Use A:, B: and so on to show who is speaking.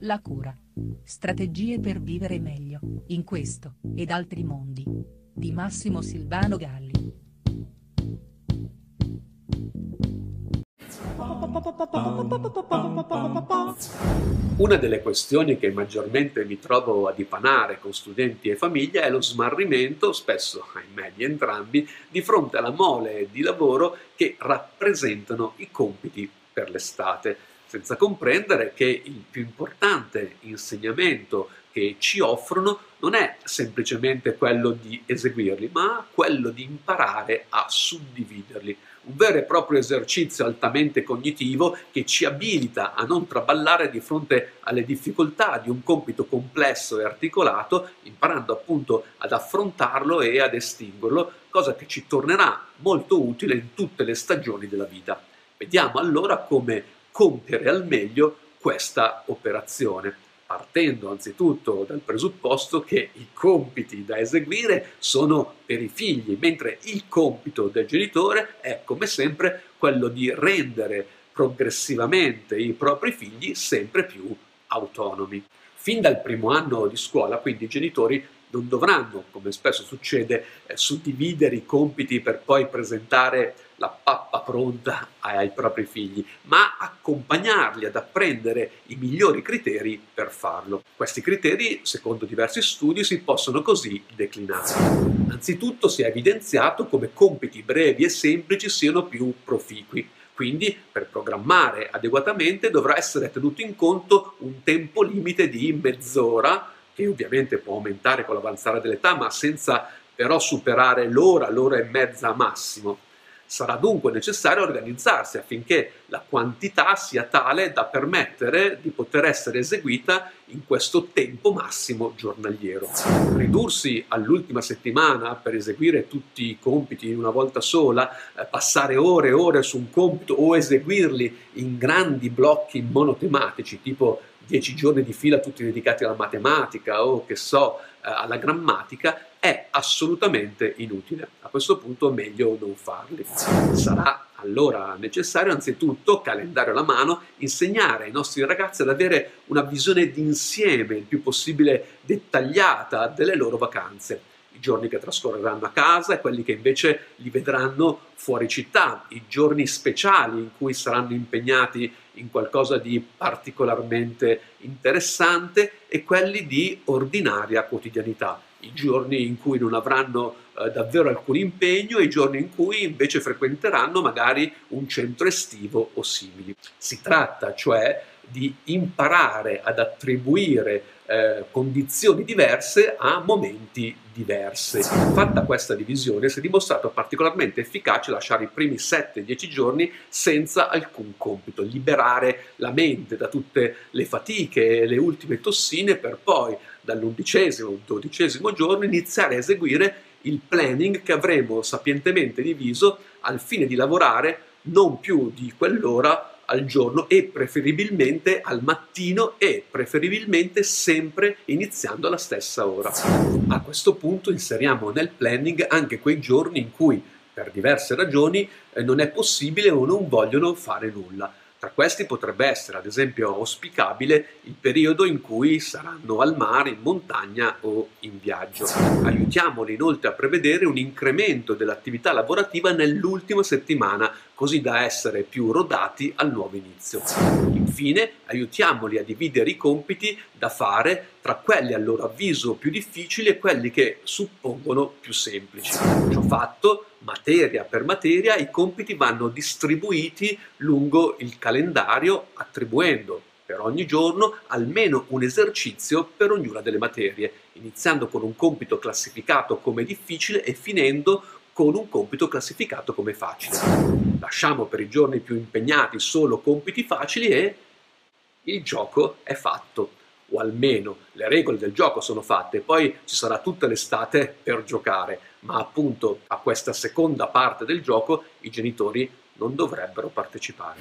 A: La cura. Strategie per vivere meglio, in questo, ed altri mondi. Di Massimo Silvano Galli.
B: Una delle questioni che maggiormente mi trovo a dipanare con studenti e famiglie è lo smarrimento, spesso ahimè di entrambi, di fronte alla mole di lavoro che rappresentano i compiti per l'estate, senza comprendere che il più importante insegnamento che ci offrono non è semplicemente quello di eseguirli, ma quello di imparare a suddividerli. Un vero e proprio esercizio altamente cognitivo che ci abilita a non traballare di fronte alle difficoltà di un compito complesso e articolato, imparando appunto ad affrontarlo e ad estinguerlo, cosa che ci tornerà molto utile in tutte le stagioni della vita. Vediamo allora come compiere al meglio questa operazione partendo anzitutto dal presupposto che i compiti da eseguire sono per i figli, mentre il compito del genitore è come sempre quello di rendere progressivamente i propri figli sempre più autonomi. Fin dal primo anno di scuola, quindi i genitori non dovranno, come spesso succede, eh, suddividere i compiti per poi presentare la pappa pronta ai propri figli, ma accompagnarli ad apprendere i migliori criteri per farlo. Questi criteri, secondo diversi studi, si possono così declinare. Anzitutto si è evidenziato come compiti brevi e semplici siano più proficui. Quindi per programmare adeguatamente dovrà essere tenuto in conto un tempo limite di mezz'ora che ovviamente può aumentare con l'avanzare dell'età, ma senza però superare l'ora, l'ora e mezza massimo. Sarà dunque necessario organizzarsi affinché la quantità sia tale da permettere di poter essere eseguita in questo tempo massimo giornaliero. Ridursi all'ultima settimana per eseguire tutti i compiti in una volta sola, eh, passare ore e ore su un compito o eseguirli in grandi blocchi monotematici, tipo 10 giorni di fila tutti dedicati alla matematica o che so, eh, alla grammatica, è assolutamente inutile. A questo punto è meglio non farli. Sarà allora necessario anzitutto, calendario alla mano, insegnare ai nostri ragazzi ad avere una visione d'insieme il più possibile dettagliata delle loro vacanze i giorni che trascorreranno a casa e quelli che invece li vedranno fuori città, i giorni speciali in cui saranno impegnati in qualcosa di particolarmente interessante e quelli di ordinaria quotidianità, i giorni in cui non avranno eh, davvero alcun impegno e i giorni in cui invece frequenteranno magari un centro estivo o simili. Si tratta cioè di imparare ad attribuire eh, condizioni diverse a momenti diversi. Fatta questa divisione si è dimostrato particolarmente efficace lasciare i primi 7-10 giorni senza alcun compito, liberare la mente da tutte le fatiche e le ultime tossine per poi dall'undicesimo, dodicesimo giorno iniziare a eseguire il planning che avremo sapientemente diviso al fine di lavorare non più di quell'ora al giorno e preferibilmente al mattino e preferibilmente sempre iniziando alla stessa ora. A questo punto inseriamo nel planning anche quei giorni in cui per diverse ragioni eh, non è possibile o non vogliono fare nulla. Tra questi potrebbe essere ad esempio auspicabile il periodo in cui saranno al mare, in montagna o in viaggio. Aiutiamoli inoltre a prevedere un incremento dell'attività lavorativa nell'ultima settimana, così da essere più rodati al nuovo inizio. Infine, aiutiamoli a dividere i compiti da fare tra quelli a loro avviso più difficili e quelli che suppongono più semplici. Ciò fatto, materia per materia, i compiti vanno distribuiti lungo il calendario attribuendo per ogni giorno almeno un esercizio per ognuna delle materie, iniziando con un compito classificato come difficile e finendo con un compito classificato come facile. Lasciamo per i giorni più impegnati solo compiti facili e il gioco è fatto o almeno le regole del gioco sono fatte, poi ci sarà tutta l'estate per giocare, ma appunto a questa seconda parte del gioco i genitori non dovrebbero partecipare.